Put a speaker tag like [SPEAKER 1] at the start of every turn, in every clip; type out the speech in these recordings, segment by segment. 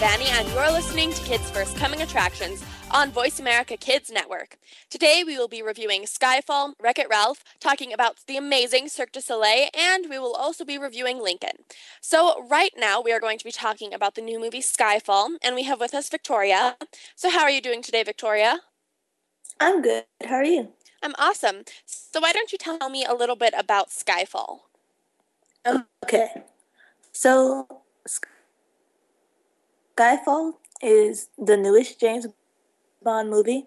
[SPEAKER 1] Devanney, and you're listening to Kids First Coming Attractions on Voice America Kids Network. Today we will be reviewing Skyfall, Wreck It Ralph, talking about the amazing Cirque du Soleil, and we will also be reviewing Lincoln. So, right now we are going to be talking about the new movie Skyfall, and we have with us Victoria. So, how are you doing today, Victoria?
[SPEAKER 2] I'm good. How are you?
[SPEAKER 1] I'm awesome. So, why don't you tell me a little bit about Skyfall?
[SPEAKER 2] Okay. So, Skyfall is the newest James Bond movie.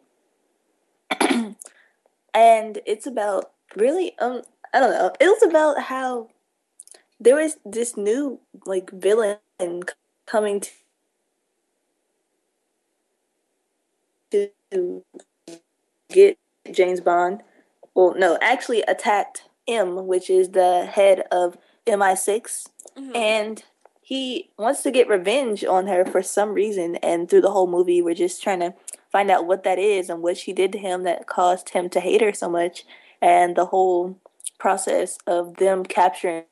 [SPEAKER 2] and it's about really um I don't know. It was about how there was this new like villain coming to, to get James Bond. Well, no, actually attacked M, which is the head of MI6, mm-hmm. and he wants to get revenge on her for some reason and through the whole movie we're just trying to find out what that is and what she did to him that caused him to hate her so much and the whole process of them capturing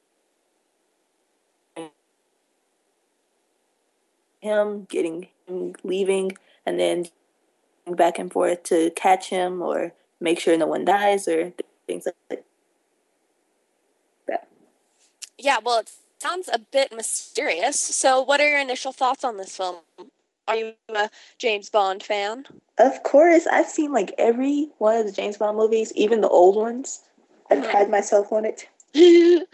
[SPEAKER 2] him getting him leaving and then back and forth to catch him or make sure no one dies or things like that.
[SPEAKER 1] Yeah well it's sounds a bit mysterious. So, what are your initial thoughts on this film? Are you a James Bond fan?
[SPEAKER 2] Of course. I've seen like every one of the James Bond movies, even the old ones. I've mm-hmm. had myself on it.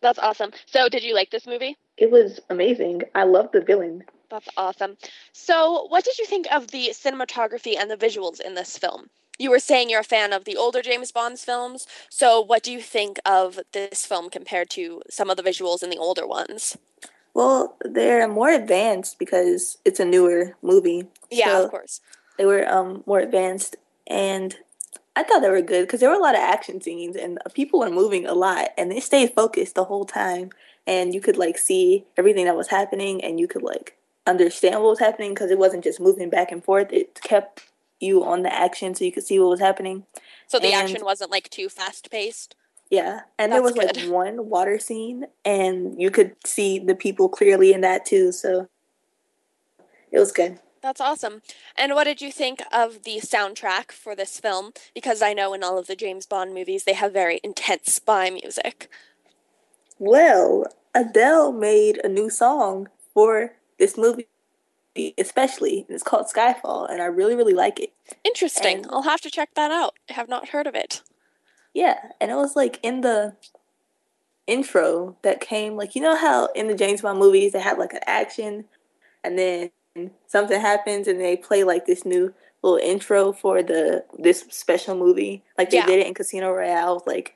[SPEAKER 1] That's awesome. So, did you like this movie?
[SPEAKER 2] It was amazing. I love the villain.
[SPEAKER 1] That's awesome. So, what did you think of the cinematography and the visuals in this film? You were saying you're a fan of the older James Bond's films. So, what do you think of this film compared to some of the visuals in the older ones?
[SPEAKER 2] Well, they're more advanced because it's a newer movie.
[SPEAKER 1] Yeah, so of course.
[SPEAKER 2] They were um, more advanced, and I thought they were good because there were a lot of action scenes, and people were moving a lot, and they stayed focused the whole time, and you could like see everything that was happening, and you could like understand what was happening because it wasn't just moving back and forth. It kept you on the action so you could see what was happening.
[SPEAKER 1] So the and, action wasn't like too fast paced.
[SPEAKER 2] Yeah, and That's there was good. like one water scene, and you could see the people clearly in that too. So it was good.
[SPEAKER 1] That's awesome. And what did you think of the soundtrack for this film? Because I know in all of the James Bond movies they have very intense spy music.
[SPEAKER 2] Well, Adele made a new song for this movie especially. And it's called Skyfall, and I really, really like it.
[SPEAKER 1] Interesting. And, I'll have to check that out. I have not heard of it.
[SPEAKER 2] Yeah, and it was like in the intro that came, like you know how in the James Bond movies they have like an action, and then something happens, and they play like this new little intro for the this special movie. Like they yeah. did it in Casino Royale, with, like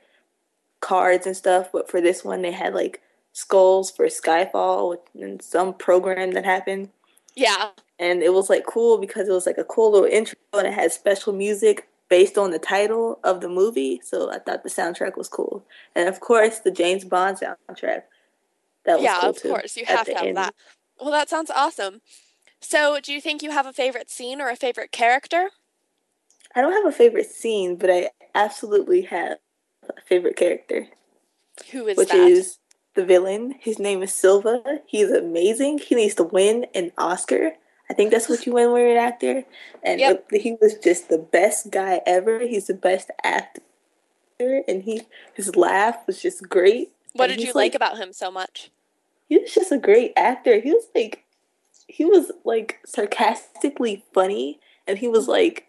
[SPEAKER 2] cards and stuff, but for this one they had like skulls for Skyfall and some program that happened.
[SPEAKER 1] Yeah.
[SPEAKER 2] And it was like cool because it was like a cool little intro and it had special music based on the title of the movie. So I thought the soundtrack was cool. And of course, the James Bond soundtrack.
[SPEAKER 1] That was yeah, cool of too, course. You have to have end. that. Well, that sounds awesome. So, do you think you have a favorite scene or a favorite character?
[SPEAKER 2] I don't have a favorite scene, but I absolutely have a favorite character.
[SPEAKER 1] Who is
[SPEAKER 2] which
[SPEAKER 1] that?
[SPEAKER 2] is the villain. His name is Silva. He's amazing. He needs to win an Oscar. I think that's what you win when you're an actor. And yep. it, he was just the best guy ever. He's the best actor, and he his laugh was just great.
[SPEAKER 1] What did you like, like about him so much?
[SPEAKER 2] He was just a great actor. He was like, he was like sarcastically funny, and he was like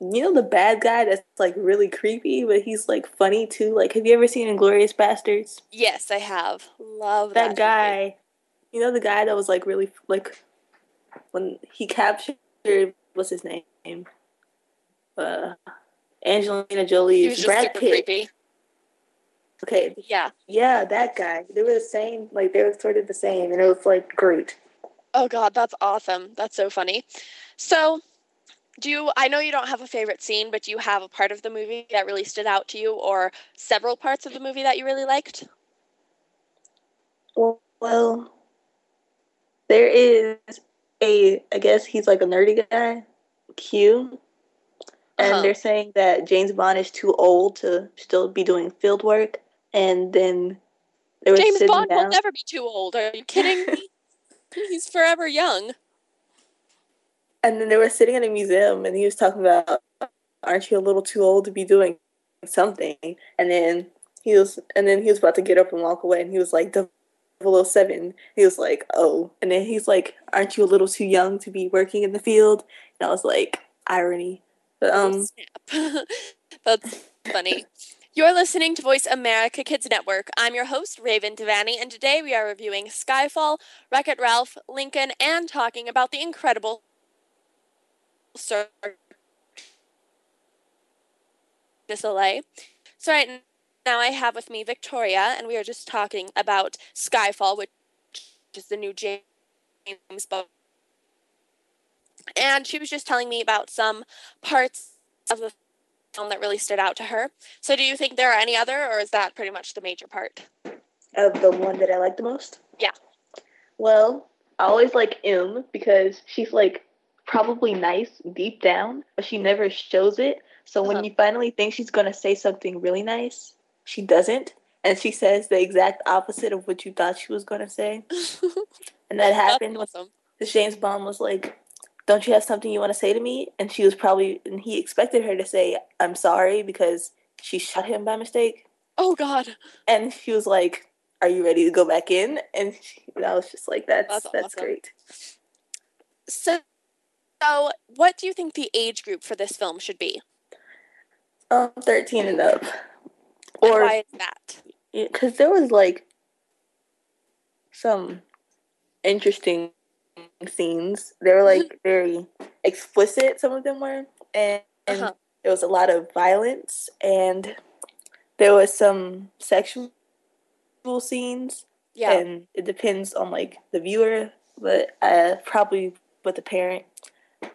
[SPEAKER 2] you know the bad guy that's like really creepy, but he's like funny too. Like, have you ever seen Inglourious Basterds?
[SPEAKER 1] Yes, I have. Love
[SPEAKER 2] that,
[SPEAKER 1] that
[SPEAKER 2] guy. Movie. You know the guy that was like really like when he captured what's his name? Uh, Angelina Jolie.
[SPEAKER 1] Brad Pitt. Creepy.
[SPEAKER 2] Okay.
[SPEAKER 1] Yeah.
[SPEAKER 2] Yeah, that guy. They were the same. Like they were sort of the same, and it was like great.
[SPEAKER 1] Oh God, that's awesome. That's so funny. So, do you? I know you don't have a favorite scene, but do you have a part of the movie that really stood out to you, or several parts of the movie that you really liked?
[SPEAKER 2] Well, there is a. I guess he's like a nerdy guy, Q, and
[SPEAKER 1] Uh-huh.
[SPEAKER 2] they're saying that James Bond is too old to still be doing field work, and then they were
[SPEAKER 1] James Bond
[SPEAKER 2] down.
[SPEAKER 1] will never be too old. Are you kidding me? He's forever young.
[SPEAKER 2] And then they were sitting in a museum, and he was talking about, "Aren't you a little too old to be doing something?" And then he was, and then he was about to get up and walk away, and he was like, "007." He was like, "Oh," and then he's like, "Aren't you a little too young to be working in the field?" And I was like, irony. But um.
[SPEAKER 1] That's funny. You're listening to Voice America Kids Network. I'm your host, Raven Devanney, and today we are reviewing Skyfall, Wreck It Ralph, Lincoln, and talking about the incredible Cirque du Soleil. So right now I have with me Victoria, and we are just talking about Skyfall, which is the new James Bond. And she was just telling me about some parts of the film that really stood out to her. So do you think there are any other, or is that pretty much the major part?
[SPEAKER 2] of the one that I like the most.
[SPEAKER 1] Yeah.
[SPEAKER 2] Well, I always like M because she's like probably nice deep down, but she never shows it. So when
[SPEAKER 1] Uh-huh.
[SPEAKER 2] you finally think she's gonna say something really nice, she doesn't, and she says the exact opposite of what you thought she was gonna say. And that happened
[SPEAKER 1] awesome.
[SPEAKER 2] James Bond was like, "Don't you have something you want to say to me?" And she was probably, and he expected her to say, "I'm sorry" because she shot him by mistake.
[SPEAKER 1] Oh God,
[SPEAKER 2] And she was like, "Are you ready to go back in?" And she, and I was just like, "That's
[SPEAKER 1] That's
[SPEAKER 2] that's,
[SPEAKER 1] awesome.
[SPEAKER 2] great."
[SPEAKER 1] so so what do you think the age group for this film should be?
[SPEAKER 2] Um, thirteen and up, or
[SPEAKER 1] why is that?
[SPEAKER 2] because there was like some interesting scenes. They were like very explicit. Some of them were, and, and
[SPEAKER 1] Uh-huh.
[SPEAKER 2] there was a lot of violence, and there was some sexual scenes.
[SPEAKER 1] Yeah.
[SPEAKER 2] and it depends on like the viewer, but uh, probably with the parent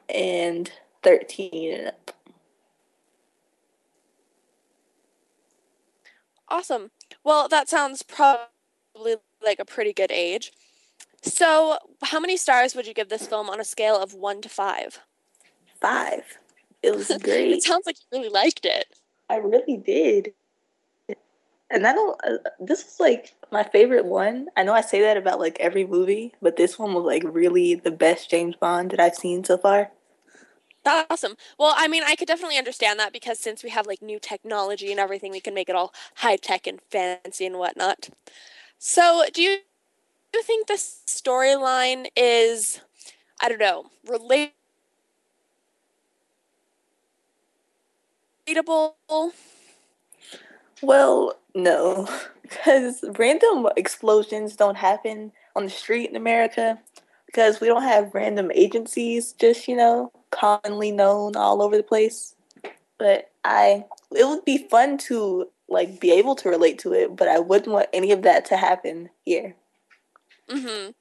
[SPEAKER 2] and thirteen and up.
[SPEAKER 1] Awesome. Well, that sounds probably like a pretty good age. So, how many stars would you give this film on a scale of one to five?
[SPEAKER 2] five. It was great.
[SPEAKER 1] It sounds like you really liked it.
[SPEAKER 2] I really did. And I don't. Uh, this was like my favorite one. I know I say that about like every movie, but this one was like really the best James Bond that I've seen so far.
[SPEAKER 1] That's awesome. Well, I mean, I could definitely understand that because since we have like new technology and everything, we can make it all high tech and fancy and whatnot. So, do you, do you think this storyline is, I don't know, relatable?
[SPEAKER 2] Well, no, because random explosions don't happen on the street in America because we don't have random agencies just, you know, commonly known all over the place. But I, it would be fun to like be able to relate to it, but I wouldn't want any of that to happen here
[SPEAKER 1] Mm-hmm.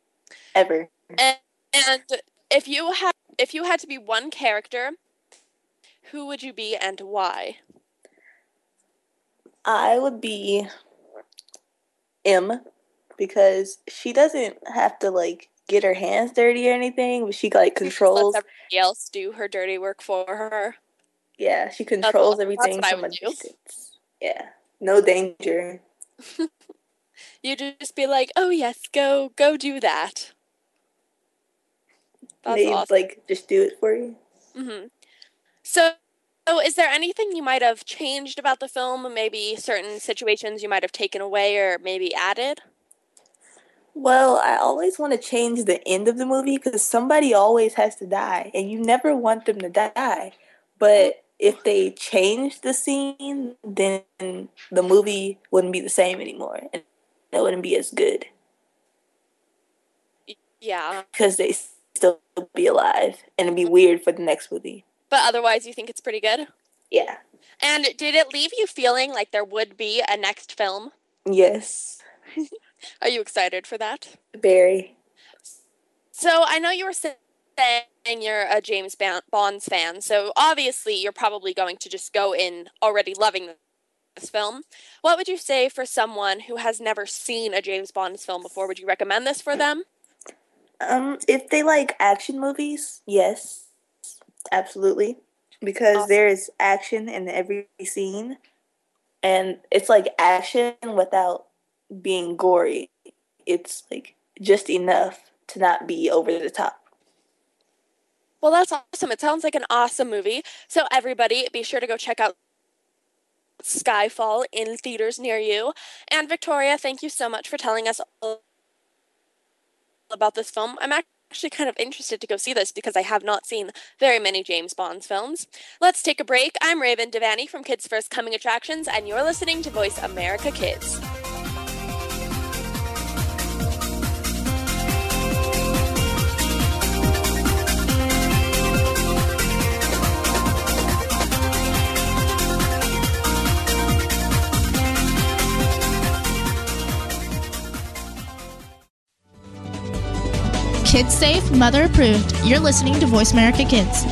[SPEAKER 2] ever.
[SPEAKER 1] And, and if you had if you had to be one character, who would you be and why?
[SPEAKER 2] I would be M because she doesn't have to like get her hands dirty or anything, but she like controls.
[SPEAKER 1] lets everybody else do her dirty work for her.
[SPEAKER 2] Yeah, she controls
[SPEAKER 1] awesome.
[SPEAKER 2] everything
[SPEAKER 1] That's
[SPEAKER 2] from a distance. Yeah, no danger.
[SPEAKER 1] You just be like, "Oh yes, go go do that." That's
[SPEAKER 2] they
[SPEAKER 1] awesome.
[SPEAKER 2] like just do it for you.
[SPEAKER 1] hmm So, so, is there anything you might have changed about the film? Maybe certain situations you might have taken away or maybe added?
[SPEAKER 2] Well, I always want to change the end of the movie because somebody always has to die, and you never want them to die. But if they change the scene, then the movie wouldn't be the same anymore, and it wouldn't be as good
[SPEAKER 1] Yeah,
[SPEAKER 2] because they still be alive, and it'd be weird for the next movie.
[SPEAKER 1] but otherwise, you think it's pretty good.
[SPEAKER 2] Yeah.
[SPEAKER 1] And did it leave you feeling like there would be a next film?
[SPEAKER 2] Yes.
[SPEAKER 1] Are you excited for that?
[SPEAKER 2] Very.
[SPEAKER 1] So I know you were saying you're a James Bond's fan, so obviously you're probably going to just go in already loving this film. What would you say for someone who has never seen a James Bond film before? Would you recommend this for them?
[SPEAKER 2] Um, if they like action movies, yes, absolutely, because awesome. there's action in every scene, and it's like action without being gory. It's like just enough to not be over the top.
[SPEAKER 1] Well, that's awesome. It sounds like an awesome movie. So, everybody, be sure to go check out Skyfall in theaters near you. And, Victoria, thank you so much for telling us all about this film. I'm actually kind of interested to go see this because I have not seen very many James Bond films. Let's take a break. I'm Raven Devanney from Kids First Coming Attractions, and you're listening to Voice America Kids.
[SPEAKER 3] Kids safe, mother approved. You're listening to Voice America Kids.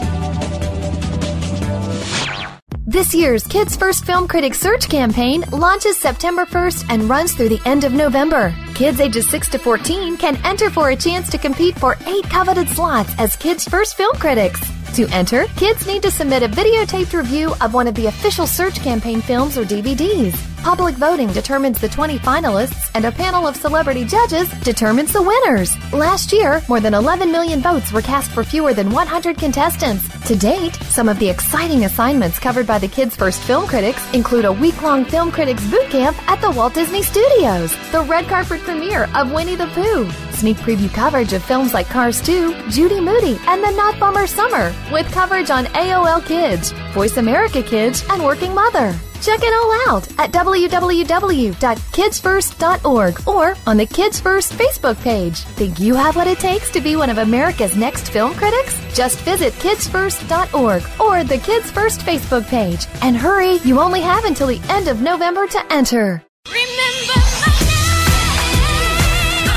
[SPEAKER 4] This year's Kids First Film Critics Search campaign launches September 1st and runs through the end of November. Kids ages 6 to 14 can enter for a chance to compete for eight coveted slots as Kids First Film Critics. To enter, kids need to submit a videotaped review of one of the official search campaign films or DVDs. Public voting determines the 20 finalists, and a panel of celebrity judges determines the winners. Last year, more than 11 million votes were cast for fewer than 100 contestants. To date, some of the exciting assignments covered by the Kids First Film Critics include a week long film critics boot camp at the Walt Disney Studios, the red carpet premiere of Winnie the Pooh, sneak preview coverage of films like Cars 2, Judy Moody, and The Not Bummer Summer, with coverage on AOL Kids, Voice America Kids, and Working Mother. Check it all out at www.kidsfirst.org or on the Kids First Facebook page. Think you have what it takes to be one of America's next film critics? Just visit kidsfirst.org or the Kids First Facebook page. And hurry, you only have until the end of November to enter.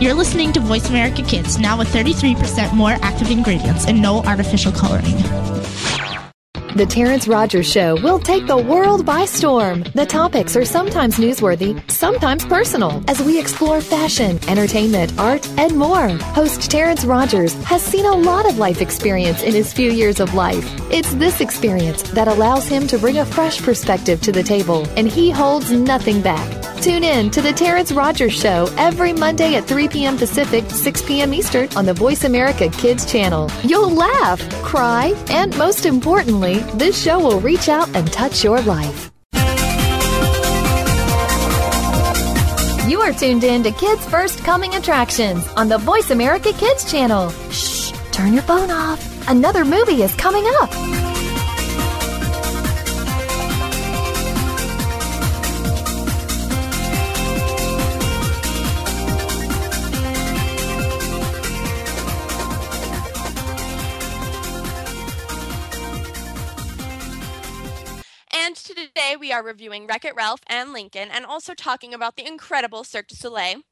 [SPEAKER 3] You're listening to Voice America Kids, now with 33% more active ingredients and no artificial coloring.
[SPEAKER 4] The Terrence Rogers Show will take the world by storm. The topics are sometimes newsworthy, sometimes personal, as we explore fashion, entertainment, art, and more. Host Terrence Rogers has seen a lot of life experience in his few years of life. It's this experience that allows him to bring a fresh perspective to the table, and he holds nothing back. Tune in to the Terrence Rogers Show every Monday at 3 p.m. Pacific, 6 p.m. Eastern on the Voice America Kids channel. You'll laugh, cry, and most importantly, this show will reach out and touch your life. You are tuned in to Kids First Coming Attractions on the Voice America Kids channel. Shh, turn your phone off. Another movie is coming up.
[SPEAKER 1] We are reviewing Wreck It Ralph and Lincoln and also talking about the incredible Cirque du Soleil.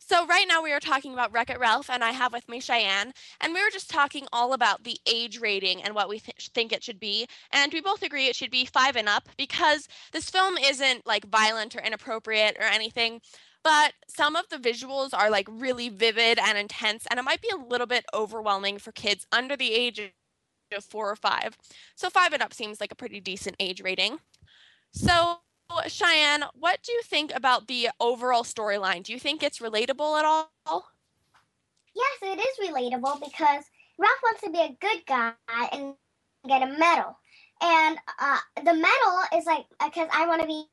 [SPEAKER 1] So right now we are talking about Wreck It Ralph and I have with me Cheyenne and we were just talking all about the age rating and what we th- think it should be and we both agree it should be 5 and up because this film isn't like violent or inappropriate or anything but some of the visuals are like really vivid and intense and it might be a little bit overwhelming for kids under the age of 4 or 5. So 5 and up seems like a pretty decent age rating. So, Cheyenne, what do you think about the overall storyline? Do you think it's relatable at all?
[SPEAKER 5] Yes, it is relatable because Ralph wants to be a good guy and get a medal. and uh, the medal is like because I want to be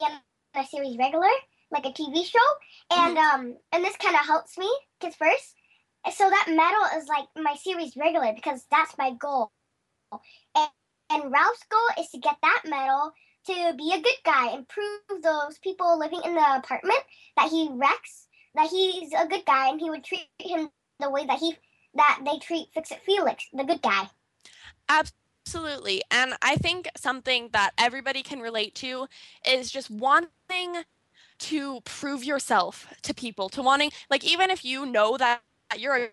[SPEAKER 5] in a series regular, like a TV show, and um, and this kind of helps me kids first. So that medal is like my series regular because that's my goal. And, and Ralph's goal is to get that medal to be a good guy and prove those people living in the apartment that he wrecks that he's a good guy and he would treat him the way that he that they treat Fix It Felix, the good guy.
[SPEAKER 1] Absolutely. And I think something that everybody can relate to is just wanting to prove yourself to people, to wanting like even if you know that you're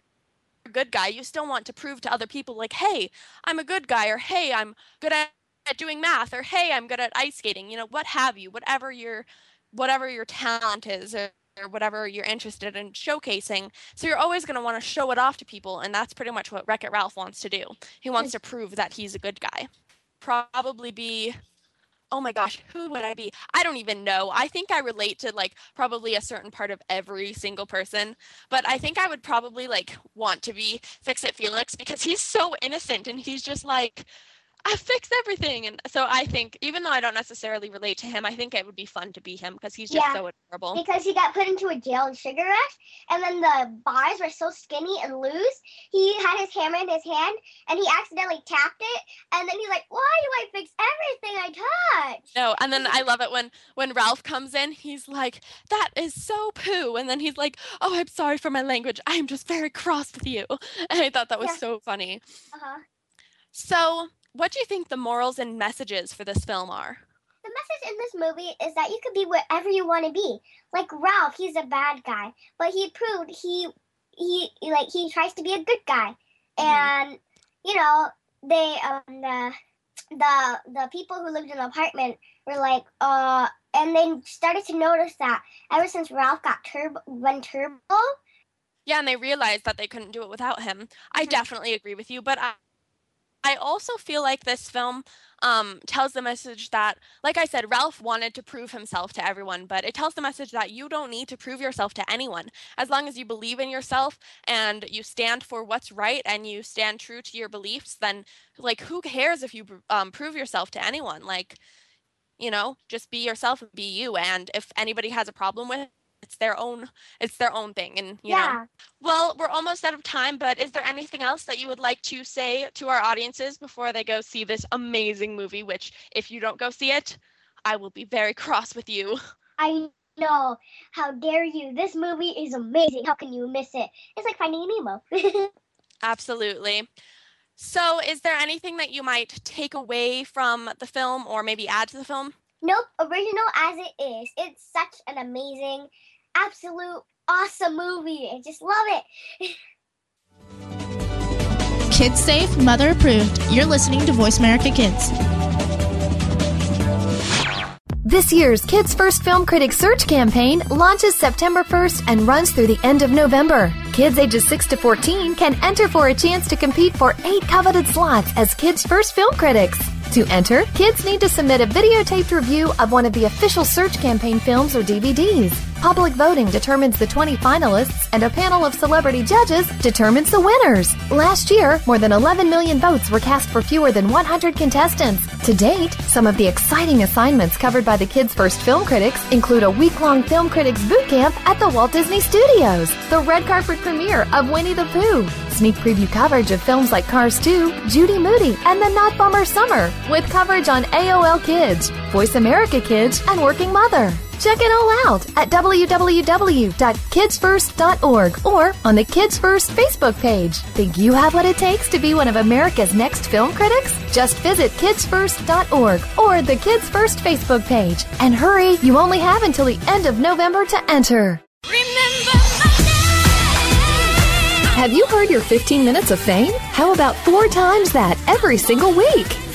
[SPEAKER 1] a good guy, you still want to prove to other people like, "Hey, I'm a good guy," or "Hey, I'm good at at doing math or hey i'm good at ice skating you know what have you whatever your whatever your talent is or, or whatever you're interested in showcasing. So you're always going to want to show it off to people and that's pretty much what wreck it ralph wants to do. He wants to prove that he's a good guy. Probably be oh my gosh who would i be? I don't even know. I think i relate to like probably a certain part of every single person but i think i would probably like want to be fix it felix because he's so innocent and he's just like I fix everything. And so I think, even though I don't necessarily relate to him, I think it would be fun to be him because he's just
[SPEAKER 5] Yeah.
[SPEAKER 1] so adorable.
[SPEAKER 5] Because he got put into a jail in Sugar Rush, and then the bars were so skinny and loose. He had his hammer in his hand, and he accidentally tapped it. And then he's like, "Why do I fix everything I touch?"
[SPEAKER 1] No, and then I love it when when Ralph comes in. He's like, "That is so poo," and then he's like, "Oh, I'm sorry for my language. I'm just very cross with you." And I thought that was
[SPEAKER 5] Yeah.
[SPEAKER 1] so funny.
[SPEAKER 5] Uh-huh.
[SPEAKER 1] So, what do you think the morals and messages for this film are?
[SPEAKER 5] The message in this movie is that you can be whatever you want to be. Like Ralph, he's a bad guy, but he proved he he like he tries to be a good guy, and you know they um the the the people who lived in the apartment were like uh and they started to notice that ever since Ralph got turbo went turbo
[SPEAKER 1] Yeah, and they realized that they couldn't do it without him. I
[SPEAKER 5] Mhm.
[SPEAKER 1] definitely agree with you, but I, I also feel like this film um, tells the message that, like I said, Ralph wanted to prove himself to everyone, but it tells the message that you don't need to prove yourself to anyone. As long as you believe in yourself and you stand for what's right and you stand true to your beliefs, then, like, who cares if you um, prove yourself to anyone? Like, you know, just be yourself and be you. And if anybody has a problem with it, it's their own it's their own thing and you know
[SPEAKER 5] yeah
[SPEAKER 1] well, we're almost out of time, but is there anything else that you would like to say to our audiences before they go see this amazing movie? Which, if you don't go see it, I will be very cross with you.
[SPEAKER 5] I know how dare you this movie is amazing how can you miss it it's like finding Nemo
[SPEAKER 1] Absolutely. So, is there anything that you might take away from the film or maybe add to the film?
[SPEAKER 5] Nope, original as it is. It's such an amazing, absolute awesome movie. I just love it.
[SPEAKER 3] Kids safe, mother approved. You're listening to Voice America Kids.
[SPEAKER 4] This year's Kids First Film Critics Search campaign launches September 1st and runs through the end of November. Kids ages 6 to 14 can enter for a chance to compete for eight coveted slots as Kids First Film Critics. To enter, kids need to submit a videotaped review of one of the official search campaign films or DVDs. Public voting determines the 20 finalists, and a panel of celebrity judges determines the winners. Last year, more than 11 million votes were cast for fewer than 100 contestants. To date, some of the exciting assignments covered by the Kids First Film Critics include a week long film critics boot camp at the Walt Disney Studios, the red carpet premiere of Winnie the Pooh, sneak preview coverage of films like Cars 2, Judy Moody, and The Not Bummer Summer, with coverage on AOL Kids, Voice America Kids, and Working Mother. Check it all out at www.kidsfirst.org or on the Kids First Facebook page. Think you have what it takes to be one of America's next film critics? Just visit kidsfirst.org or the Kids First Facebook page. And hurry, you only have until the end of November to enter. Have you heard your 15 minutes of fame? How about four times that every single week?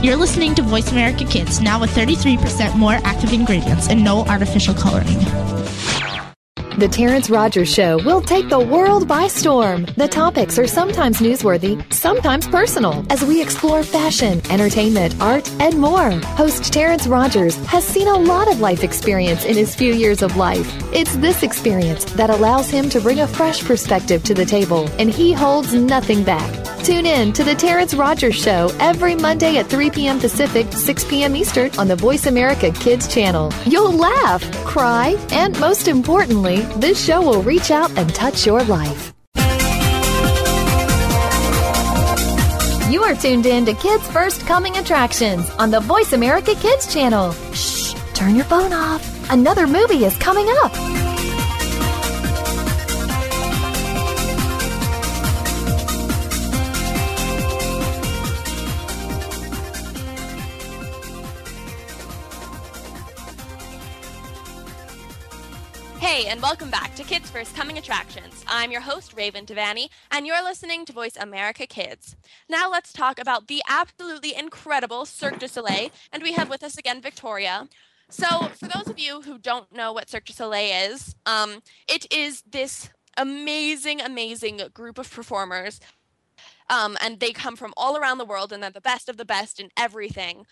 [SPEAKER 3] You're listening to Voice America Kids, now with 33% more active ingredients and no artificial coloring.
[SPEAKER 4] The Terrence Rogers Show will take the world by storm. The topics are sometimes newsworthy, sometimes personal, as we explore fashion, entertainment, art, and more. Host Terrence Rogers has seen a lot of life experience in his few years of life. It's this experience that allows him to bring a fresh perspective to the table, and he holds nothing back. Tune in to The Terrence Rogers Show every Monday at 3 p.m. Pacific, 6 p.m. Eastern on the Voice America Kids channel. You'll laugh, cry, and most importantly, this show will reach out and touch your life. You are tuned in to Kids First Coming Attractions on the Voice America Kids channel. Shh, turn your phone off. Another movie is coming up.
[SPEAKER 1] Hey, and welcome back to Kids First Coming Attractions. I'm your host, Raven Devanney, and you're listening to Voice America Kids. Now let's talk about the absolutely incredible Cirque du Soleil, and we have with us again Victoria. So, for those of you who don't know what Cirque du Soleil is, um, it is this amazing, amazing group of performers, um, and they come from all around the world, and they're the best of the best in everything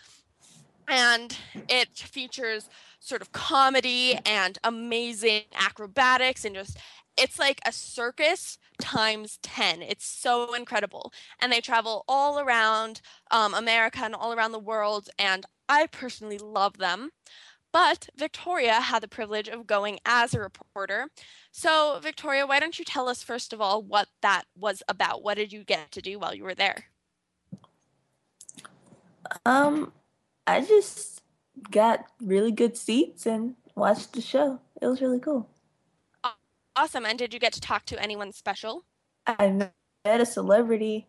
[SPEAKER 1] and it features sort of comedy and amazing acrobatics and just it's like a circus times 10 it's so incredible. And they travel all around um, america and all around the world and i personally love them. But victoria had the privilege of going as a reporter. So victoria why don't you tell us first of all what that was about? What did you get to do while you were there?
[SPEAKER 2] Um, I just got really good seats and watched the show. It was really cool.
[SPEAKER 1] awesome and did you get to talk to anyone special
[SPEAKER 2] I met a celebrity.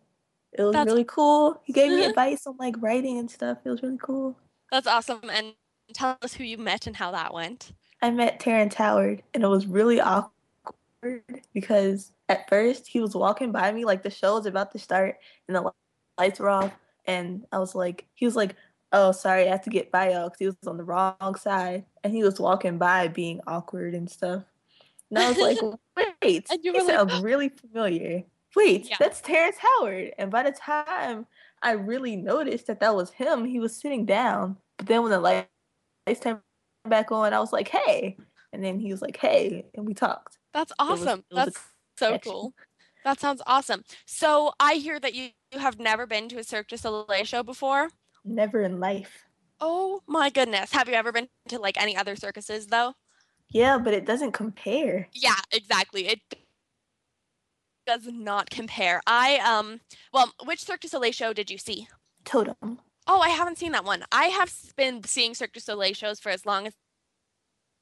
[SPEAKER 2] It was
[SPEAKER 1] That's-
[SPEAKER 2] really cool. He gave me advice on like writing and stuff. It was really cool.
[SPEAKER 1] that's awesome and tell us who you met and how that went
[SPEAKER 2] I met Terrence Howard and it was really awkward because at first he was walking by me like the show was about to start and the lights were off and I was like he was like oh sorry I have to get by y'all because he was on the wrong side and he was walking by being awkward and stuff and I was like wait
[SPEAKER 1] And you
[SPEAKER 2] he
[SPEAKER 1] like,
[SPEAKER 2] sounds really familiar wait
[SPEAKER 1] Yeah.
[SPEAKER 2] that's Terrence Howard and by the time I really noticed that that was him he was sitting down but then when the light- lights turned back on I was like hey and then he was like, "Hey," and we talked.
[SPEAKER 1] That's awesome.
[SPEAKER 2] it was a
[SPEAKER 1] That's so cool. That sounds awesome. So I hear that you, you have never been to a Cirque du Soleil show before.
[SPEAKER 2] Never in life.
[SPEAKER 1] Oh my goodness. Have you ever been to like any other circuses though?
[SPEAKER 2] Yeah, but it doesn't compare.
[SPEAKER 1] Yeah, exactly. It does not compare. I um well, which Cirque du Soleil show did you see?
[SPEAKER 2] Totem.
[SPEAKER 1] Oh, I haven't seen that one. I have been seeing Cirque du Soleil shows for as long as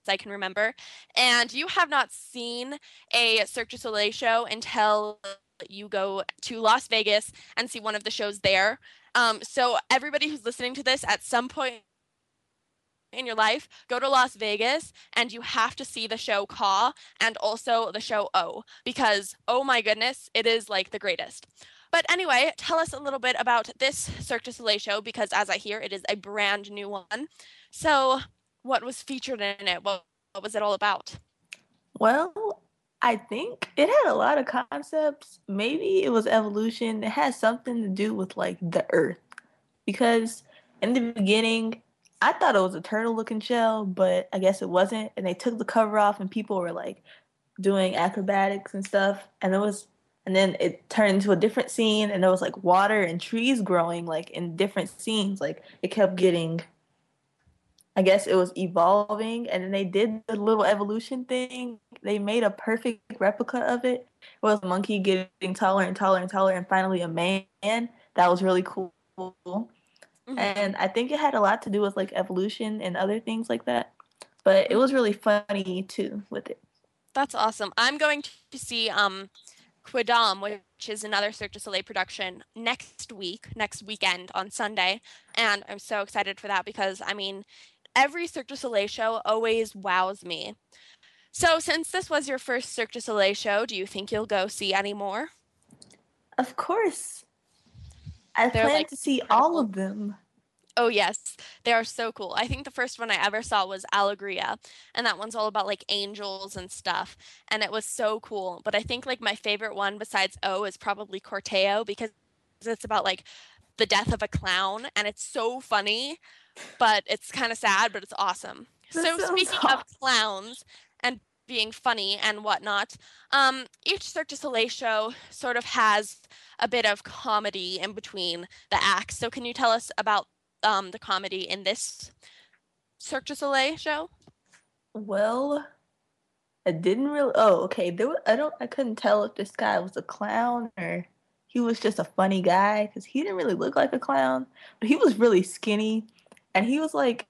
[SPEAKER 1] I can remember. And you have not seen a Cirque du Soleil show until you go to Las Vegas and see one of the shows there. Um, so everybody who's listening to this at some point in your life, go to Las Vegas and you have to see the show Kà and also the show O because oh my goodness, it is like the greatest. But anyway, tell us a little bit about this Cirque du Soleil show because as I hear, it is a brand new one. So, what was featured in it? What, what was it all about?
[SPEAKER 2] Well, I think it had a lot of concepts. Maybe it was evolution. It had something to do with like the earth. Because in the beginning, I thought it was a turtle looking shell, but I guess it wasn't. And they took the cover off and people were like doing acrobatics and stuff. And it was and then it turned into a different scene and there was like water and trees growing like in different scenes. Like it kept getting I guess it was evolving, and then they did the little evolution thing. They made a perfect replica of it. It was a monkey getting taller and taller and taller, and finally a man. That was really cool.
[SPEAKER 1] Mhm.
[SPEAKER 2] And I think it had a lot to do with like evolution and other things like that. But it was really funny too with it.
[SPEAKER 1] That's awesome. I'm going to see um Quidam, which is another Cirque du Soleil production, next week, next weekend on Sunday. And I'm so excited for that because I mean, every Cirque du Soleil show always wows me. So, since this was your first Cirque du Soleil show, do you think you'll go see any more?
[SPEAKER 2] Of course. I
[SPEAKER 1] They're,
[SPEAKER 2] plan
[SPEAKER 1] like,
[SPEAKER 2] to see all of them.
[SPEAKER 1] Oh yes, they are so cool. I think the first one I ever saw was Alegría, and that one's all about like angels and stuff, and it was so cool. But I think like my favorite one besides O is probably Corteo because it's about like the death of a clown, and it's so funny, but it's kind of sad, but it's awesome.
[SPEAKER 2] That
[SPEAKER 1] so speaking
[SPEAKER 2] hot.
[SPEAKER 1] of clowns and being funny and whatnot, um, each Cirque du Soleil show sort of has a bit of comedy in between the acts. So can you tell us about um, the comedy in this Cirque du Soleil show?
[SPEAKER 2] Well, I didn't really. Oh, okay. There, was, I don't. I couldn't tell if this guy was a clown or he was just a funny guy because he didn't really look like a clown, but he was really skinny, and he was like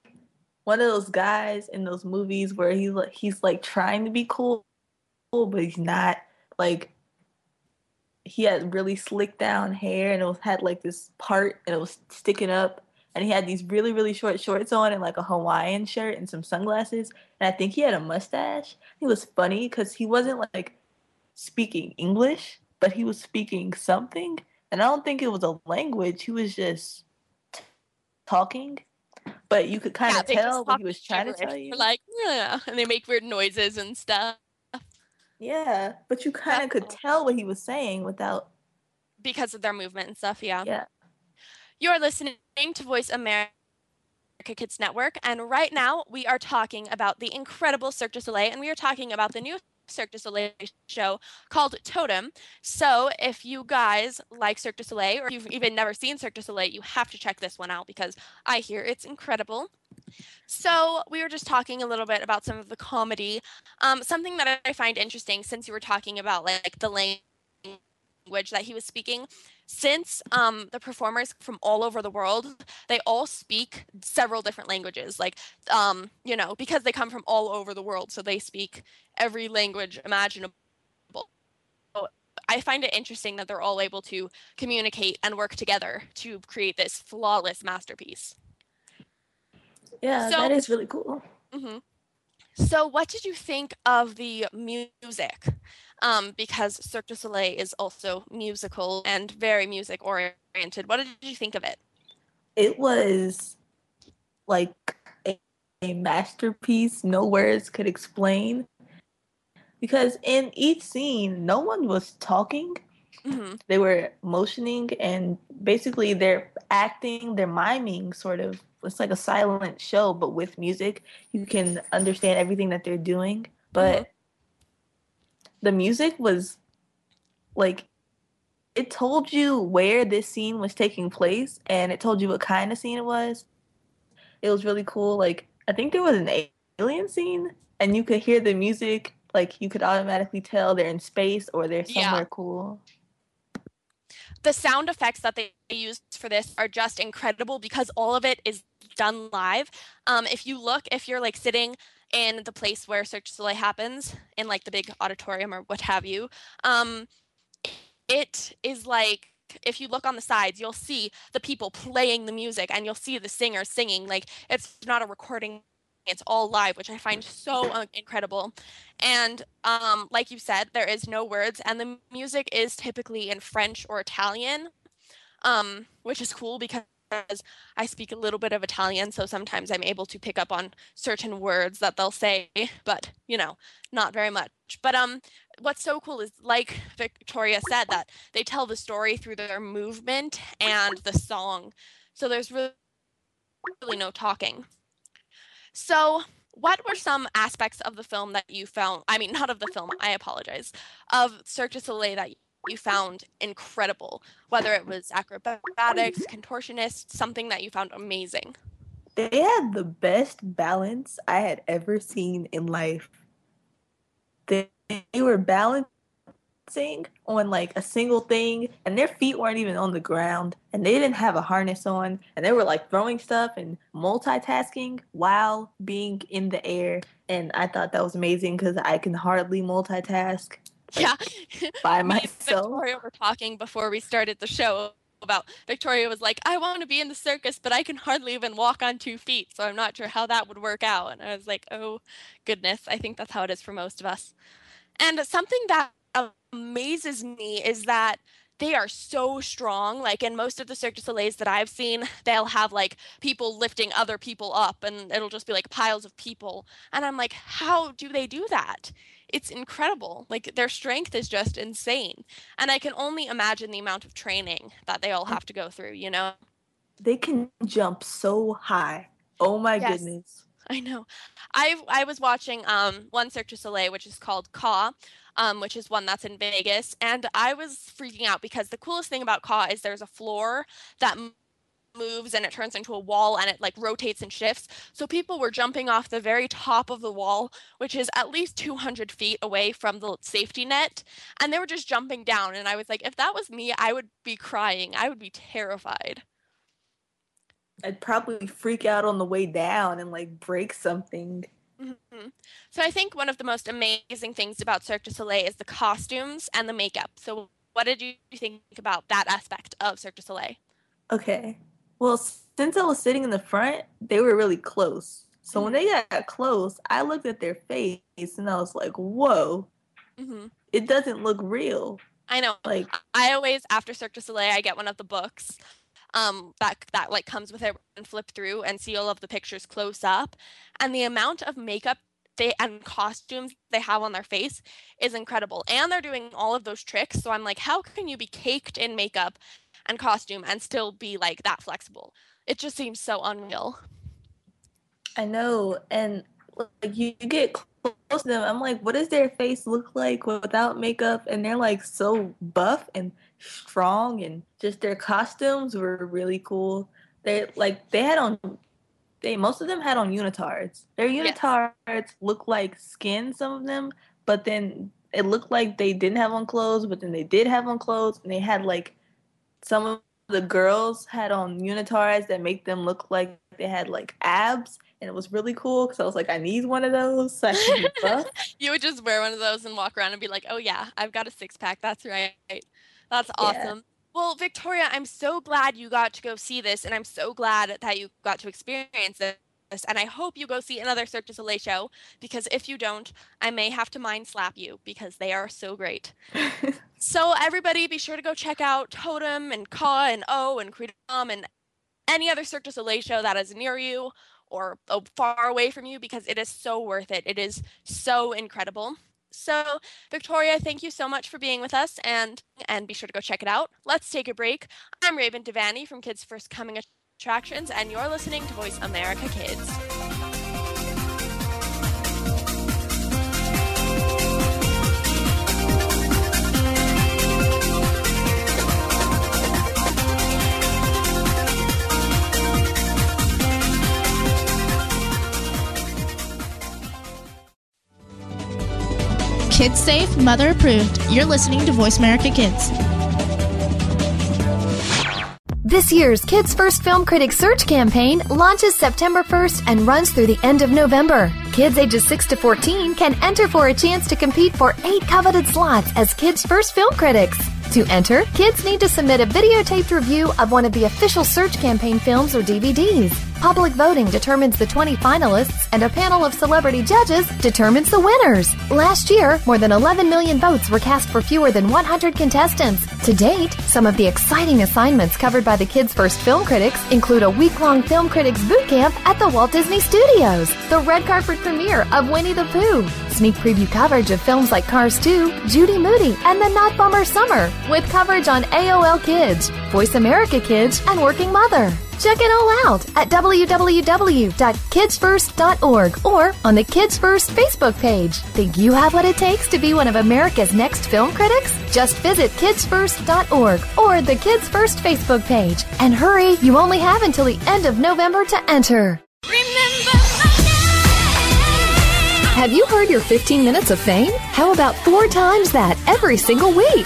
[SPEAKER 2] one of those guys in those movies where he's like he's like trying to be cool, but he's not. Like he had really slick down hair and it was had like this part and it was sticking up. And he had these really really short shorts on and like a hawaiian shirt and some sunglasses. And i think he had a mustache. He was funny because he wasn't like speaking english but he was speaking something. And i don't think it was a language. He was just talking but you could kind
[SPEAKER 1] Yeah,
[SPEAKER 2] of tell what he was trying to tell you
[SPEAKER 1] like, yeah, and they make weird noises and stuff
[SPEAKER 2] yeah but you kind of could tell what he was saying without
[SPEAKER 1] because of their movement and stuff. Yeah.
[SPEAKER 2] yeah
[SPEAKER 1] You're listening to Voice America Kids Network, and right now we are talking about the incredible Cirque du Soleil, and we are talking about the new Cirque du Soleil show called Totem. So, if you guys like Cirque du Soleil, or you've even never seen Cirque du Soleil, you have to check this one out because I hear it's incredible. So, we were just talking a little bit about some of the comedy. Um, something that I find interesting, since you were talking about like the language that he was speaking, since um, the performers from all over the world they all speak several different languages like um, you know because they come from all over the world so they speak every language imaginable. So i find it interesting that they're all able to communicate and work together to create this flawless masterpiece.
[SPEAKER 2] Yeah
[SPEAKER 1] So-
[SPEAKER 2] that is really cool.
[SPEAKER 1] Hmm so what did you think of the music um, because cirque du soleil is also musical and very music oriented. What did you think of it?
[SPEAKER 2] It was like a, a masterpiece no words could explain because in each scene no one was talking.
[SPEAKER 1] Hmm
[SPEAKER 2] they were motioning and basically they're acting they're miming sort of. It's like a silent show but with music you can understand everything that they're doing. But the music was like it told you where this scene was taking place and it told you what kind of scene it was it was really cool like i think there was an alien scene and you could hear the music like you could automatically tell they're in space or they're
[SPEAKER 1] Yeah.
[SPEAKER 2] somewhere cool
[SPEAKER 1] the sound effects that they used for this are just incredible because all of it is done live. Um, if you look, if you're like sitting in the place where Cirque du Soleil happens, in like the big auditorium or what have you, um, it is like if you look on the sides, you'll see the people playing the music and you'll see the singers singing. Like it's not a recording. It's all live, which I find so uh, incredible. And um, like you said, there is no words, and the music is typically in French or Italian, um, which is cool because I speak a little bit of Italian, so sometimes I'm able to pick up on certain words that they'll say, but you know, not very much. But um, what's so cool is, like Victoria said, that they tell the story through their movement and the song. So there's really, really no talking. So, what were some aspects of the film that you found? I mean, not of the film, I apologize, of Cirque du Soleil that you found incredible, whether it was acrobatics, contortionists, something that you found amazing.
[SPEAKER 2] They had the best balance I had ever seen in life. They, they were balancing on like a single thing, and their feet weren't even on the ground, and they didn't have a harness on, and they were like throwing stuff and multitasking while being in the air. And I thought that was amazing because I can hardly multitask
[SPEAKER 1] Yeah.
[SPEAKER 2] by myself.
[SPEAKER 1] Victoria were talking before we started the show about Victoria was like, I want to be in the circus, but I can hardly even walk on two feet, so I'm not sure how that would work out. And I was like, oh goodness, I think that's how it is for most of us. And something that amazes me is that they are so strong. Like in most of the Cirque du that I've seen, they'll have like people lifting other people up and it'll just be like piles of people. And I'm like, how do they do that? It's incredible. Like their strength is just insane. And I can only imagine the amount of training that they all have to go through, you know?
[SPEAKER 2] They can jump so high. Oh my
[SPEAKER 1] Yes.
[SPEAKER 2] goodness.
[SPEAKER 1] I know. I I was watching um one Cirque du Soleil, which is called Kà, um, which is one that's in Vegas, and I was freaking out because the coolest thing about Kà is there's a floor that m- moves and it turns into a wall and it like rotates and shifts. So people were jumping off the very top of the wall, which is at least 200 feet away from the safety net, and they were just jumping down. And I was like, if that was me, I would be crying. I would be terrified.
[SPEAKER 2] I'd probably freak out on the way down and like break something.
[SPEAKER 1] Mhm. So I think one of the most amazing things about Cirque du Soleil is the costumes and the makeup. So what did you think about that aspect of Cirque du Soleil?
[SPEAKER 2] Okay. Well, since I was sitting in the front, they were really close. So when they got close, I looked at their face and I was like, whoa,
[SPEAKER 1] hmm
[SPEAKER 2] it doesn't look real.
[SPEAKER 1] I know.
[SPEAKER 2] Like,
[SPEAKER 1] I always after Cirque du Soleil, I get one of the books um that that like comes with it and flip through and see all of the pictures close up and the amount of makeup they and costumes they have on their face is incredible and they're doing all of those tricks so i'm like how can you be caked in makeup and costume and still be like that flexible it just seems so unreal
[SPEAKER 2] I know. And like, you, get close to them. I'm like, what does their face look like without makeup? And they're like so buff and strong, and just their costumes were really cool. They like, they had on. They most of them had on unitards. Their
[SPEAKER 1] Yes.
[SPEAKER 2] unitards look like skin, some of them, but then it looked like they didn't have on clothes, but then they did have on clothes, and they had like some of the girls had on unitards that make them look like they had like abs, and it was really cool because I was like, I need one of those so
[SPEAKER 1] you would just wear one of those and walk around and be like oh yeah i've got a six pack that's right that's
[SPEAKER 2] Yeah.
[SPEAKER 1] awesome. Well victoria i'm so glad you got to go see this and i'm so glad that you got to experience this and i hope you go see another cirque du soleil show because if you don't i may have to mind slap you because they are so great so everybody be sure to go check out totem and Kà and o and Quidam and any other cirque du soleil show that is near you or uh, far away from you because it is so worth it. It is so incredible. So, Victoria, thank you so much for being with us and and be sure to go check it out. Let's take a break. I'm Raven Devani from Kids First Coming Attractions and you're listening to Voice America Kids.
[SPEAKER 3] Kids safe, mother approved. You're listening to Voice America Kids.
[SPEAKER 4] This year's Kids First Film Critics Search campaign launches September 1st and runs through the end of November. Kids ages 6 to 14 can enter for a chance to compete for eight coveted slots as Kids First Film Critics. To enter, kids need to submit a videotaped review of one of the official search campaign films or DVDs. Public voting determines the 20 finalists, and a panel of celebrity judges determines the winners. Last year, more than 11 million votes were cast for fewer than 100 contestants. To date, some of the exciting assignments covered by the Kids First Film Critics include a week long film critics boot camp at the Walt Disney Studios, the red carpet premiere of Winnie the Pooh, sneak preview coverage of films like Cars 2, Judy Moody, and The Not Bummer Summer, with coverage on AOL Kids, Voice America Kids, and Working Mother. Check it all out at www.kidsfirst.org or on the Kids First Facebook page. Think you have what it takes to be one of America's next film critics? Just visit kidsfirst.org or the Kids First Facebook page. And hurry, you only have until the end of November to enter. Have you heard your 15 minutes of fame? How about four times that every single week?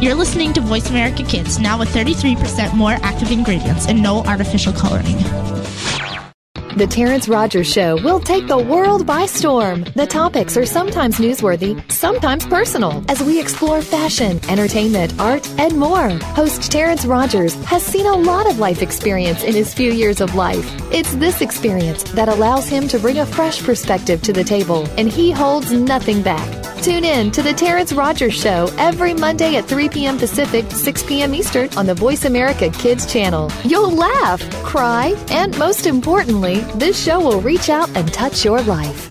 [SPEAKER 3] You're listening to Voice America Kids, now with 33% more active ingredients and no artificial coloring.
[SPEAKER 4] The Terrence Rogers Show will take the world by storm. The topics are sometimes newsworthy, sometimes personal, as we explore fashion, entertainment, art, and more. Host Terrence Rogers has seen a lot of life experience in his few years of life. It's this experience that allows him to bring a fresh perspective to the table, and he holds nothing back. Tune in to The Terrence Rogers Show every Monday at 3 p.m. Pacific, 6 p.m. Eastern on the Voice America Kids channel. You'll laugh, cry, and most importantly, this show will reach out and touch your life.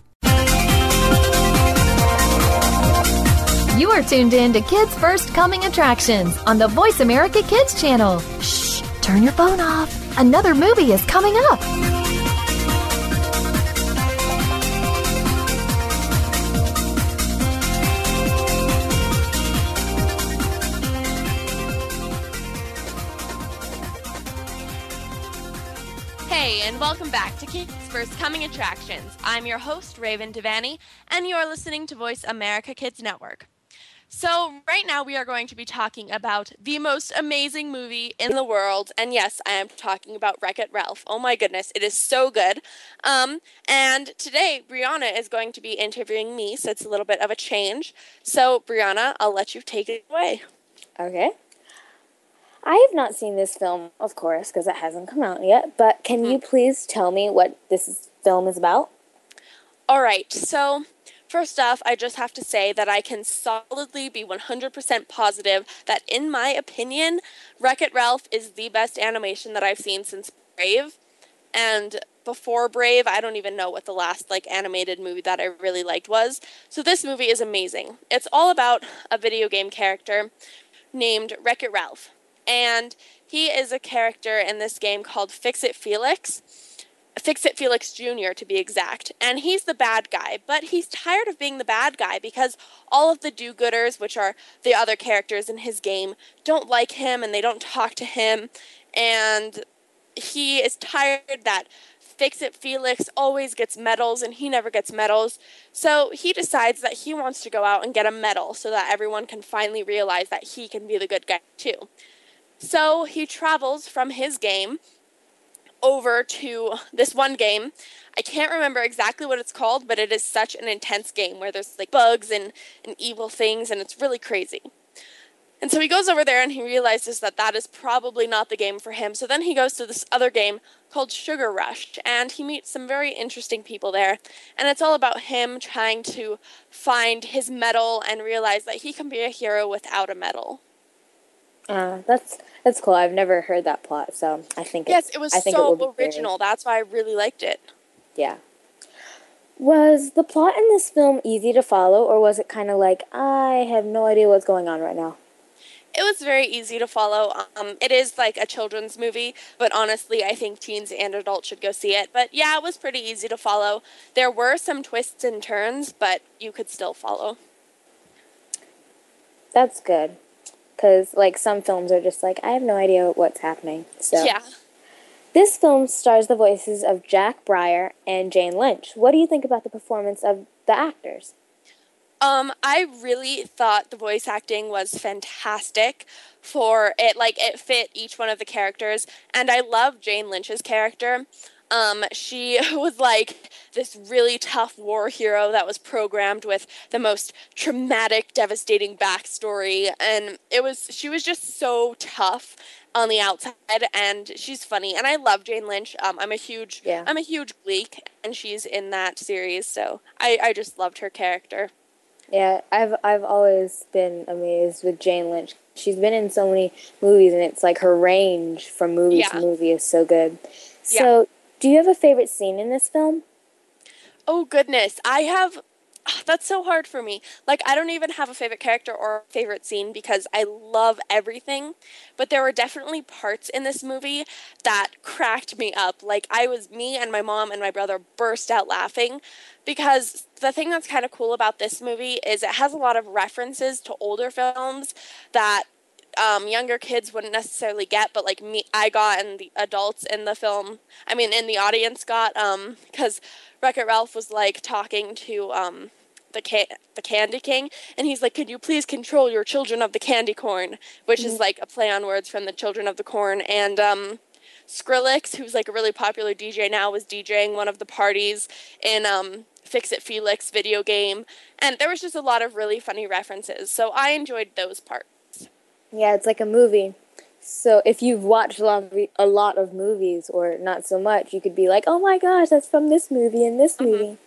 [SPEAKER 4] You are tuned in to Kids First Coming Attractions on the Voice America Kids channel. Shh, turn your phone off. Another movie is coming up.
[SPEAKER 1] And welcome back to Kids First Coming Attractions. I'm your host, Raven Devanney, and you are listening to Voice America Kids Network. So, right now we are going to be talking about the most amazing movie in the world. And yes, I am talking about Wreck It Ralph. Oh my goodness, it is so good. Um, and today, Brianna is going to be interviewing me, so it's a little bit of a change. So, Brianna, I'll let you take it away.
[SPEAKER 6] Okay. I have not seen this film, of course, because it hasn't come out yet, but can you hmm. please tell me what this film is about?
[SPEAKER 1] All right, so first off, I just have to say that I can solidly be 100% positive that, in my opinion, Wreck It Ralph is the best animation that I've seen since Brave. And before Brave, I don't even know what the last like animated movie that I really liked was. So this movie is amazing. It's all about a video game character named Wreck It Ralph. And he is a character in this game called Fix It Felix. Fix It Felix Jr., to be exact. And he's the bad guy, but he's tired of being the bad guy because all of the do gooders, which are the other characters in his game, don't like him and they don't talk to him. And he is tired that Fix It Felix always gets medals and he never gets medals. So he decides that he wants to go out and get a medal so that everyone can finally realize that he can be the good guy too. So he travels from his game over to this one game. I can't remember exactly what it's called, but it is such an intense game where there's like bugs and, and evil things, and it's really crazy. And so he goes over there and he realizes that that is probably not the game for him. So then he goes to this other game called Sugar Rush and he meets some very interesting people there. And it's all about him trying to find his medal and realize that he can be a hero without a medal.
[SPEAKER 6] Uh, that's that's cool. I've never heard that plot, so I think
[SPEAKER 1] yes, it was
[SPEAKER 6] I think
[SPEAKER 1] so
[SPEAKER 6] it
[SPEAKER 1] original. That's why I really liked it.
[SPEAKER 6] Yeah. Was the plot in this film easy to follow, or was it kind of like I have no idea what's going on right now?
[SPEAKER 1] It was very easy to follow. Um, it is like a children's movie, but honestly, I think teens and adults should go see it. But yeah, it was pretty easy to follow. There were some twists and turns, but you could still follow.
[SPEAKER 6] That's good. Because, like, some films are just like, I have no idea what's happening. So,
[SPEAKER 1] Yeah.
[SPEAKER 6] This film stars the voices of Jack McBrayer and Jane Lynch. What do you think about the performance of the actors?
[SPEAKER 1] Um, I really thought the voice acting was fantastic for it. Like it fit each one of the characters, and I love Jane Lynch's character. Um, she was like this really tough war hero that was programmed with the most traumatic, devastating backstory, and it was she was just so tough on the outside, and she's funny, and I love Jane Lynch. Um, I'm a huge
[SPEAKER 6] Yeah.
[SPEAKER 1] I'm a huge Gleek, and she's in that series, so I I just loved her character.
[SPEAKER 6] Yeah, I've I've always been amazed with Jane Lynch. She's been in so many movies, and it's like her range from movie
[SPEAKER 1] Yeah.
[SPEAKER 6] to movie is so good.
[SPEAKER 1] Yeah.
[SPEAKER 6] So, do you have a favorite scene in this film?
[SPEAKER 1] Oh goodness, I have. That's so hard for me. Like I don't even have a favorite character or favorite scene because I love everything. But there were definitely parts in this movie that cracked me up. Like I was me and my mom and my brother burst out laughing because the thing that's kind of cool about this movie is it has a lot of references to older films that um, younger kids wouldn't necessarily get, but like me, I got, and the adults in the film, I mean, in the audience got, um, because Wreck It Ralph was like talking to um, the ca- the Candy King, and he's like, "Could you please control your children of the candy corn?" Which mm-hmm. is like a play on words from the Children of the Corn, and um, Skrillex, who's like a really popular DJ now, was DJing one of the parties in um, Fix It Felix video game, and there was just a lot of really funny references. So I enjoyed those parts.
[SPEAKER 6] Yeah, it's like a movie. So if you've watched a lot, of, a lot of movies or not so much, you could be like, "Oh my gosh, that's from this movie and this mm-hmm. movie."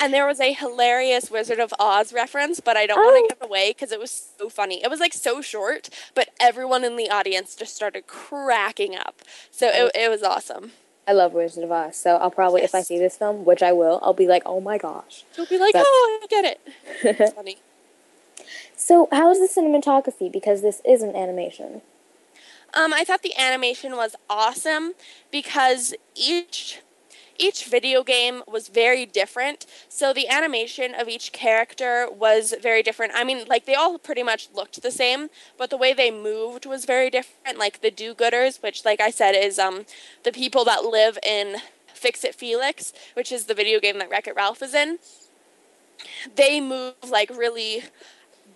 [SPEAKER 1] And there was a hilarious Wizard of Oz reference, but I don't oh. want to give away because it was so funny. It was like so short, but everyone in the audience just started cracking up. So it, it was awesome.
[SPEAKER 6] I love Wizard of Oz, so I'll probably, yes. if I see this film, which I will, I'll be like, oh my gosh.
[SPEAKER 1] You'll be like, That's... oh, I get it. It's funny.
[SPEAKER 6] So, how is the cinematography? Because this is an animation.
[SPEAKER 1] Um, I thought the animation was awesome because each each video game was very different. So the animation of each character was very different. I mean, like they all pretty much looked the same, but the way they moved was very different. Like the do-gooders, which like I said is um the people that live in Fix It Felix, which is the video game that Wreck-It Ralph is in. They move like really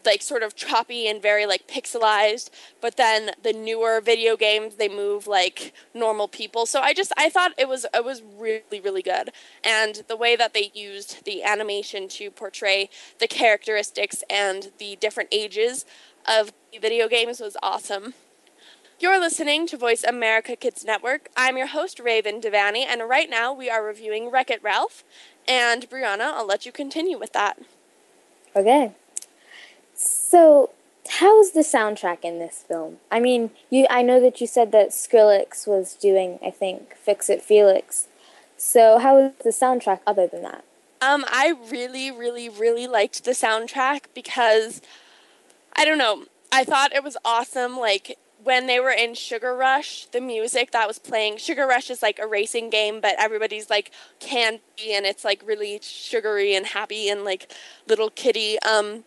[SPEAKER 1] like sort of choppy and very like pixelized but then the newer video games they move like normal people so i just i thought it was it was really really good and the way that they used the animation to portray the characteristics and the different ages of video games was awesome you're listening to Voice America Kids Network. I'm your host, Raven Devanney, and right now we are reviewing Wreck It Ralph. And Brianna, I'll let you continue with that.
[SPEAKER 6] Okay. So, how's the soundtrack in this film? I mean, you I know that you said that Skrillex was doing, I think, Fix It Felix. So, how is the soundtrack other than that?
[SPEAKER 1] Um, I really, really, really liked the soundtrack because I don't know. I thought it was awesome. Like when they were in Sugar Rush, the music that was playing. Sugar Rush is like a racing game, but everybody's like candy and it's like really sugary and happy and like little kitty. Um,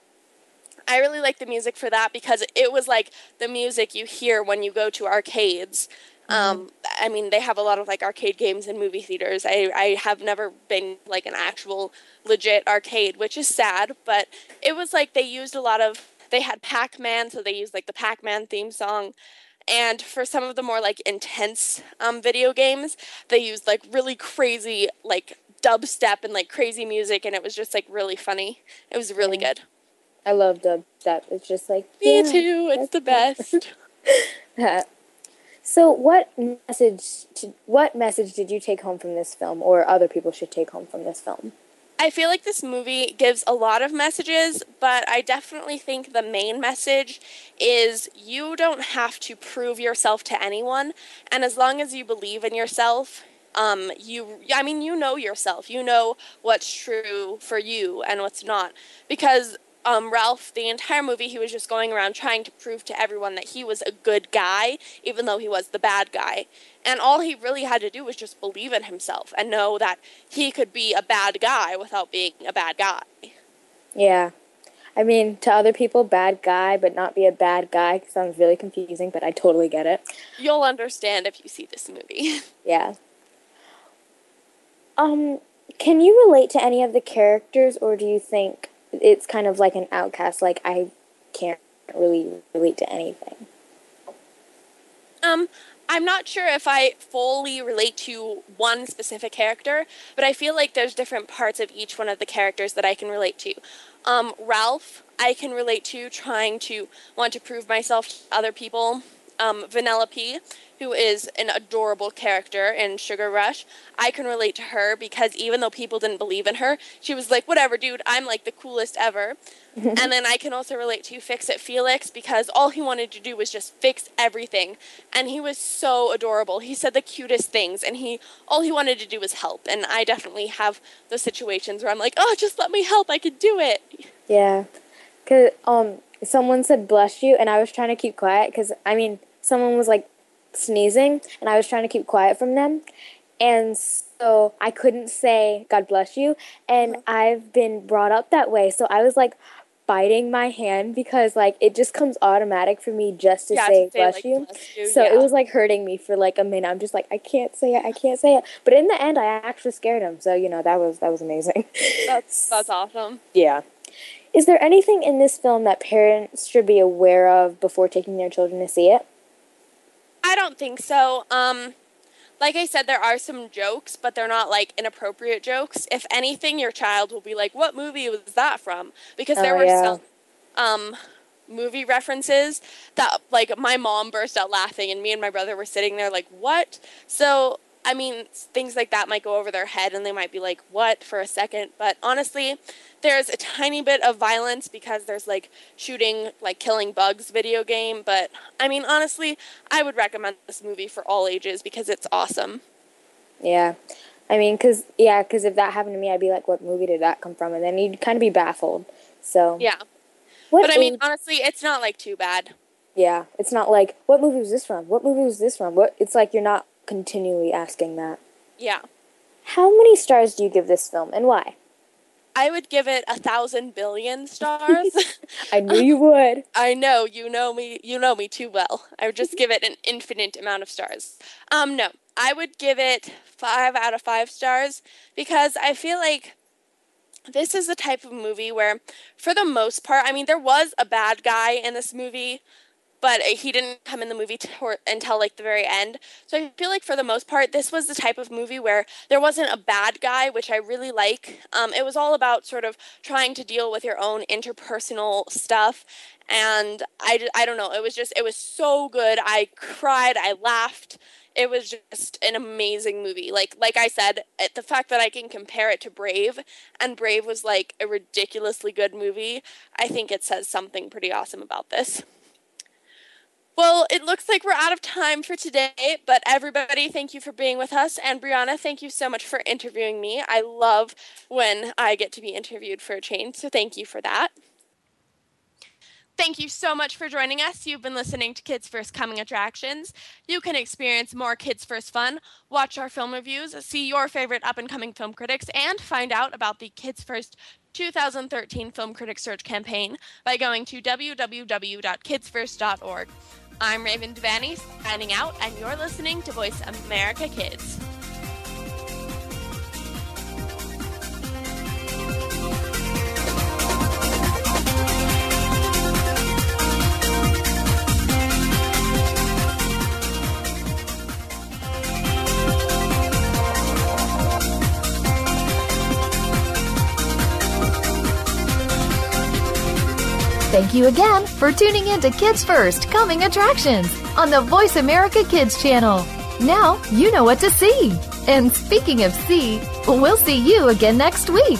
[SPEAKER 1] I really like the music for that because it was like the music you hear when you go to arcades. Mm-hmm. Um, I mean, they have a lot of like arcade games in movie theaters. I, I have never been like an actual legit arcade, which is sad, but it was like they used a lot of, they had Pac Man, so they used like the Pac Man theme song. And for some of the more like intense um, video games, they used like really crazy, like dubstep and like crazy music, and it was just like really funny. It was really good.
[SPEAKER 6] I love dubstep. It's just like
[SPEAKER 1] me yeah, too. It's the best.
[SPEAKER 6] so, what message? To, what message did you take home from this film, or other people should take home from this film?
[SPEAKER 1] I feel like this movie gives a lot of messages, but I definitely think the main message is you don't have to prove yourself to anyone, and as long as you believe in yourself, um, you I mean you know yourself. You know what's true for you and what's not because um, Ralph, the entire movie, he was just going around trying to prove to everyone that he was a good guy, even though he was the bad guy. And all he really had to do was just believe in himself and know that he could be a bad guy without being a bad guy.
[SPEAKER 6] Yeah. I mean, to other people, bad guy, but not be a bad guy sounds really confusing, but I totally get it.
[SPEAKER 1] You'll understand if you see this movie.
[SPEAKER 6] yeah. Um, can you relate to any of the characters, or do you think it's kind of like an outcast. Like I can't really relate to anything.
[SPEAKER 1] Um, I'm not sure if I fully relate to one specific character, but I feel like there's different parts of each one of the characters that I can relate to. Um, Ralph, I can relate to trying to want to prove myself to other people. Um, Vanellope, who is an adorable character in Sugar Rush, I can relate to her because even though people didn't believe in her, she was like, whatever, dude, I'm like the coolest ever. and then I can also relate to Fix It Felix because all he wanted to do was just fix everything. And he was so adorable. He said the cutest things and he all he wanted to do was help. And I definitely have those situations where I'm like, oh, just let me help. I can do it.
[SPEAKER 6] Yeah. Cause um someone said bless you and I was trying to keep quiet cuz I mean, someone was like sneezing and I was trying to keep quiet from them. And so I couldn't say God bless you. And I've been brought up that way. So I was like biting my hand because like it just comes automatic for me just to yeah, say, to say bless, like, you. bless, you. So yeah. it was like hurting me for like a minute. I'm just like I can't say it. I can't say it. But in the end I actually scared him. So you know that was that was amazing.
[SPEAKER 1] That's that's awesome.
[SPEAKER 6] Yeah. is there anything in this film that parents should be aware of before taking their children to see it?
[SPEAKER 1] I don't think so. Um, like I said, there are some jokes, but they're not like inappropriate jokes. If anything, your child will be like, "What movie was that from?" Because there
[SPEAKER 6] Oh,
[SPEAKER 1] were
[SPEAKER 6] yeah.
[SPEAKER 1] some um, movie references that like my mom burst out laughing, and me and my brother were sitting there like, "What?" So I mean, things like that might go over their head, and they might be like, "What?" for a second. But honestly, there's a tiny bit of violence because there's like shooting, like killing bugs video game. But I mean, honestly, I would recommend this movie for all ages because it's awesome.
[SPEAKER 6] Yeah. I mean, cause yeah, cause if that happened to me, I'd be like, "What movie did that come from?" And then you'd kind of be baffled. So
[SPEAKER 1] Yeah.
[SPEAKER 6] What
[SPEAKER 1] But I mean, honestly, it's not like too bad.
[SPEAKER 6] yeah, it's not like, "What movie was this from? What movie was this from?" What? It's like you're not continually asking that.
[SPEAKER 1] Yeah.
[SPEAKER 6] How many stars do you give this film, and why?
[SPEAKER 1] I would give it a thousand billion stars.
[SPEAKER 6] I knew you would.
[SPEAKER 1] I know you know me. You know me too well. I would just give it an infinite amount of stars. Um, no, I would give it five out of five stars because I feel like this is the type of movie where, for the most part, I mean, there was a bad guy in this movie, but he didn't come in the movie until like the very end. So I feel like for the most part, this was the type of movie where there wasn't a bad guy, which I really like. Um, it was all about sort of trying to deal with your own interpersonal stuff. And I, I don't know, it was just, it was so good. I cried, I laughed. It was just an amazing movie. Like like I said, it, the fact that I can compare it to Brave, and Brave was like a ridiculously good movie, I think it says something pretty awesome about this. Well, it looks like we're out of time for today, but everybody, thank you for being with us. And Brianna, thank you so much for interviewing me. I love when I get to be interviewed for a change, so thank you for that. Thank you so much for joining us. You've been listening to Kids First Coming Attractions. You can experience more Kids First fun, watch our film reviews, see your favorite up and coming film critics, and find out about the Kids First 2013 Film Critic Search campaign by going to www.kidsfirst.org. I'm Raven Devaney signing out, and you're listening to Voice America Kids.
[SPEAKER 4] Thank you again for tuning in to Kids First Coming Attractions on the Voice America Kids channel. Now you know what to see. And speaking of see, we'll see you again next week.